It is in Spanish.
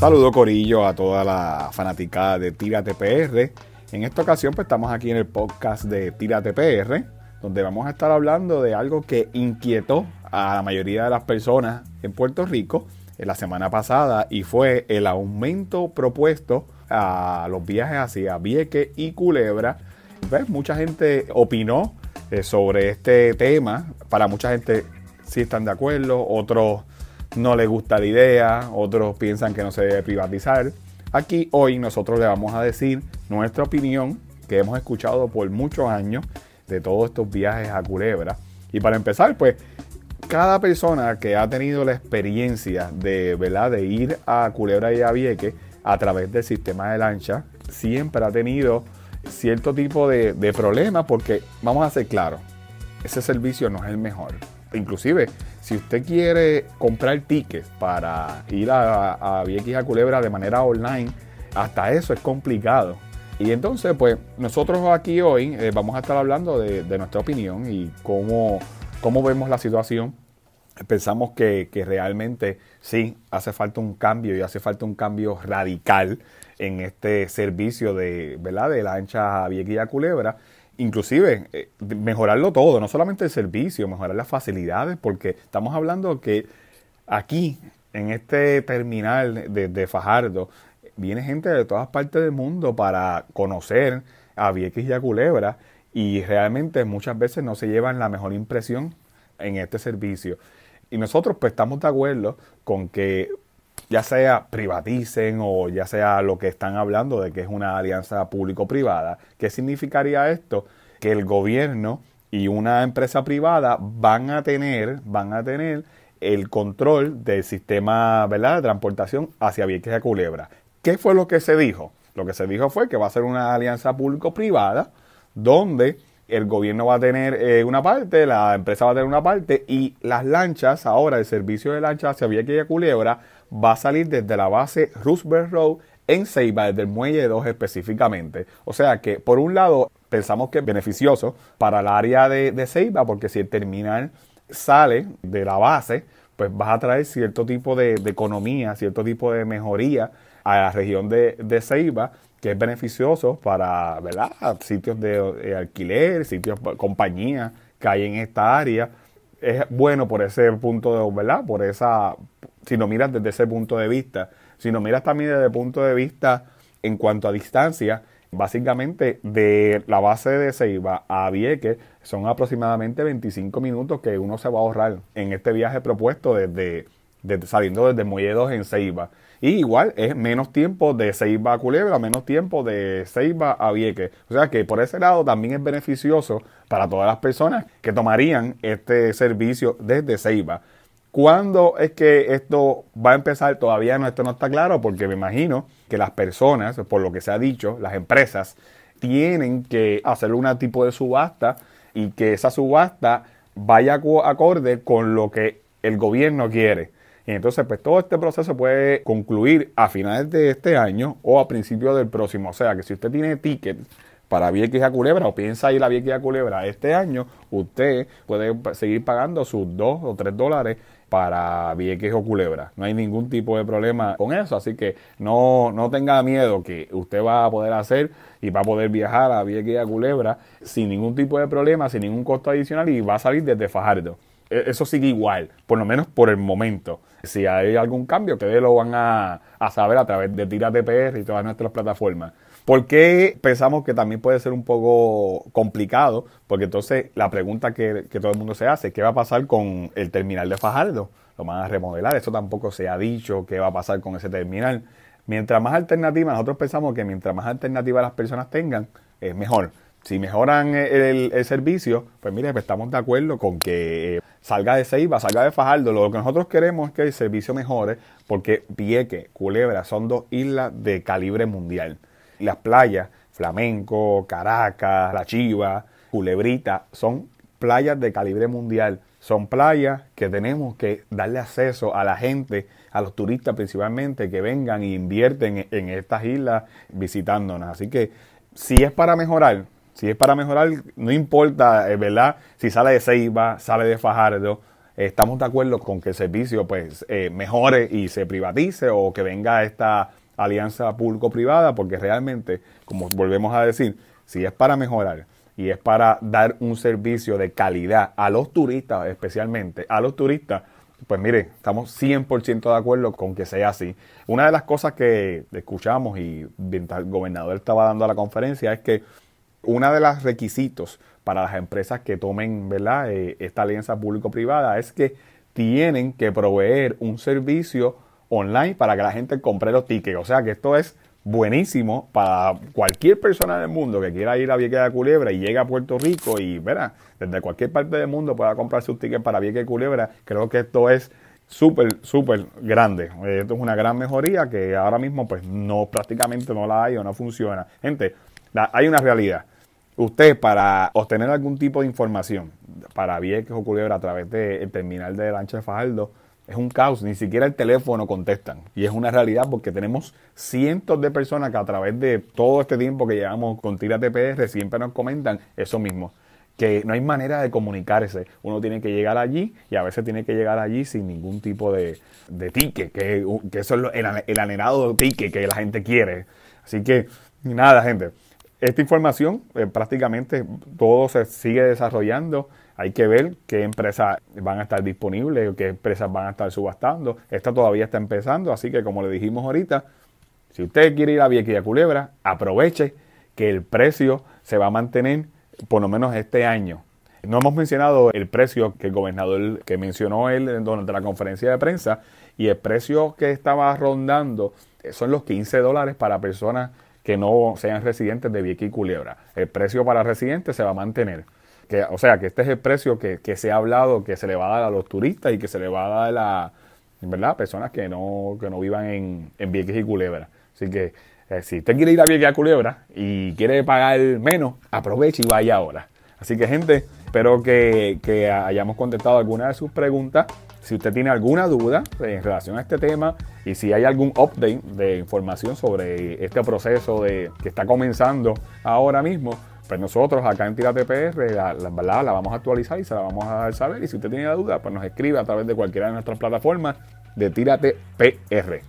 Saludo Corillo a toda la fanaticada de Tírate PR. En esta ocasión pues estamos aquí en el podcast de Tírate PR, donde vamos a estar hablando de algo que inquietó a la mayoría de las personas en Puerto Rico en la semana pasada y fue el aumento propuesto a los viajes hacia Vieques y Culebra. Mucha gente opinó eh, sobre este tema. Para mucha gente sí están de acuerdo, otros no les gusta la idea, otros piensan que no se debe privatizar. Aquí hoy nosotros le vamos a decir nuestra opinión que hemos escuchado por muchos años de todos estos viajes a Culebra. Y para empezar, pues cada persona que ha tenido la experiencia de, ¿verdad? de ir a Culebra y a Vieque a través del sistema de lancha, siempre ha tenido cierto tipo de, de problemas porque, vamos a ser claros, ese servicio no es el mejor. Inclusive, si usted quiere comprar tickets para ir a, a Vieques a Culebra de manera online, hasta eso es complicado. Y entonces, pues nosotros aquí hoy eh, vamos a estar hablando de, nuestra opinión y cómo, cómo, vemos la situación. Pensamos que, realmente sí, hace falta un cambio y hace falta un cambio radical en este servicio de, ¿verdad? de la ancha a Culebra inclusive eh, mejorarlo todo, no solamente el servicio, mejorar las facilidades, porque estamos hablando que aquí, en este terminal de, Fajardo, viene gente de todas partes del mundo para conocer a Vieques y a Culebra y realmente muchas veces no se llevan la mejor impresión en este servicio. Y nosotros pues estamos de acuerdo con que ya sea privaticen o ya sea lo que están hablando de que es una alianza público-privada. ¿Qué significaría esto? Que el gobierno y una empresa privada van a tener, van a tener el control del sistema ¿verdad? de transportación hacia Vieques de Culebra. ¿Qué fue lo que se dijo? Lo que se dijo fue que va a ser una alianza público-privada donde el gobierno va a tener eh, una parte, la empresa va a tener una parte y las lanchas, ahora el servicio de lanchas hacia Vieques y Culebra va a salir desde la base Roosevelt Road en Ceiba, desde el muelle 2 específicamente. O sea que, por un lado, pensamos que es beneficioso para el área de, de Ceiba, porque si el terminal sale de la base, pues vas a traer cierto tipo de, economía, cierto tipo de mejoría a la región de, de Ceiba, que es beneficioso para ¿verdad? sitios de, alquiler, sitios, compañías que hay en esta área. Es bueno por ese punto de, ¿verdad? Por esa, si lo miras desde ese punto de vista. Si lo miras también desde el punto de vista en cuanto a distancia, básicamente de la base de Ceiba a Vieques son aproximadamente 25 minutos que uno se va a ahorrar en este viaje propuesto desde, saliendo desde Muelle en Ceiba. Y igual es menos tiempo de Ceiba a Culebra, menos tiempo de Ceiba a Vieques. O sea que por ese lado también es beneficioso para todas las personas que tomarían este servicio desde Ceiba. ¿Cuándo es que esto va a empezar? Todavía no, esto no está claro porque me imagino que las personas, por lo que se ha dicho, las empresas, tienen que hacer un tipo de subasta y que esa subasta vaya acorde con lo que el gobierno quiere. Y entonces, pues todo este proceso puede concluir a finales de este año o a principios del próximo. O sea, que si usted tiene tickets para Vieques a Culebra o piensa ir a Vieques a Culebra este año, usted puede seguir pagando sus 2 o 3 dólares para Vieques o Culebra. No hay ningún tipo de problema con eso, así que no, no tenga miedo que usted va a poder hacer y va a poder viajar a Vieques y a Culebra sin ningún tipo de problema, sin ningún costo adicional y va a salir desde Fajardo. E, eso sigue igual, por lo menos por el momento. Si hay algún cambio, ustedes lo van a, a saber a través de Tira TPR y todas nuestras plataformas. ¿Por qué pensamos que también puede ser un poco complicado? Porque entonces la pregunta que, todo el mundo se hace, ¿qué va a pasar con el terminal de Fajardo? ¿Lo van a remodelar? Eso tampoco se ha dicho, ¿qué va a pasar con ese terminal? Mientras más alternativas, nosotros pensamos que mientras más alternativas las personas tengan, es mejor. Si mejoran el, servicio, pues mire, pues estamos de acuerdo con que eh, salga de Ceiba, salga de Fajardo. Lo que nosotros queremos es que el servicio mejore porque Vieque, Culebra son dos islas de calibre mundial las playas, Flamenco, Caracas, La Chiva, Culebrita, son playas de calibre mundial. Son playas que tenemos que darle acceso a la gente, a los turistas principalmente, que vengan e invierten en estas islas visitándonos. Así que si es para mejorar, si es para mejorar, no importa, es verdad, si sale de Ceiba, sale de Fajardo, estamos de acuerdo con que el servicio pues eh, mejore y se privatice o que venga esta alianza público-privada, porque realmente, como volvemos a decir, si es para mejorar y es para dar un servicio de calidad a los turistas, especialmente a los turistas, pues mire, estamos 100% de acuerdo con que sea así. Una de las cosas que escuchamos y el gobernador estaba dando a la conferencia es que una de los requisitos para las empresas que tomen ¿verdad? Eh, esta alianza público-privada es que tienen que proveer un servicio online para que la gente compre los tickets. O sea que esto es buenísimo para cualquier persona del mundo que quiera ir a Vieques de Culebra y llegue a Puerto Rico y verá, desde cualquier parte del mundo pueda comprar sus tickets para Vieques de Culebra. Creo que esto es súper, súper grande. Esto es una gran mejoría que ahora mismo pues no prácticamente no la hay o no funciona. Gente, hay una realidad. Usted para obtener algún tipo de información para Vieques o Culebra a través del terminal de lancha de Fajardo, es un caos, ni siquiera el teléfono contestan. Y es una realidad porque tenemos cientos de personas que a través de todo este tiempo que llevamos con Tira TPR siempre nos comentan eso mismo. Que no hay manera de comunicarse. Uno tiene que llegar allí y a veces tiene que llegar allí sin ningún tipo de, de ticket, que, eso es el, el anhelado ticket que la gente quiere. Así que, nada, gente. Esta información eh, prácticamente todo se sigue desarrollando hay que ver qué empresas van a estar disponibles, qué empresas van a estar subastando. Esta todavía está empezando, así que como le dijimos ahorita, si usted quiere ir a Vieques y a Culebra, aproveche que el precio se va a mantener por lo menos este año. No hemos mencionado el precio que el gobernador que mencionó él durante la conferencia de prensa y el precio que estaba rondando son los 15 dólares para personas que no sean residentes de Vieques y Culebra. El precio para residentes se va a mantener o sea, que este es el precio que, se ha hablado que se le va a dar a los turistas y que se le va a dar a ¿verdad? personas que no, que no vivan en, en Vieques y Culebra. Así que eh, si usted quiere ir a Vieques y Culebra y quiere pagar menos, aproveche y vaya ahora. Así que gente, espero que, que hayamos contestado algunas de sus preguntas. Si usted tiene alguna duda en relación a este tema y si hay algún update de información sobre este proceso de, que está comenzando ahora mismo, pues nosotros acá en Tírate PR la, la, la, vamos a actualizar y se la vamos a dar saber. Y si usted tiene duda, pues nos escribe a través de cualquiera de nuestras plataformas de Tírate PR.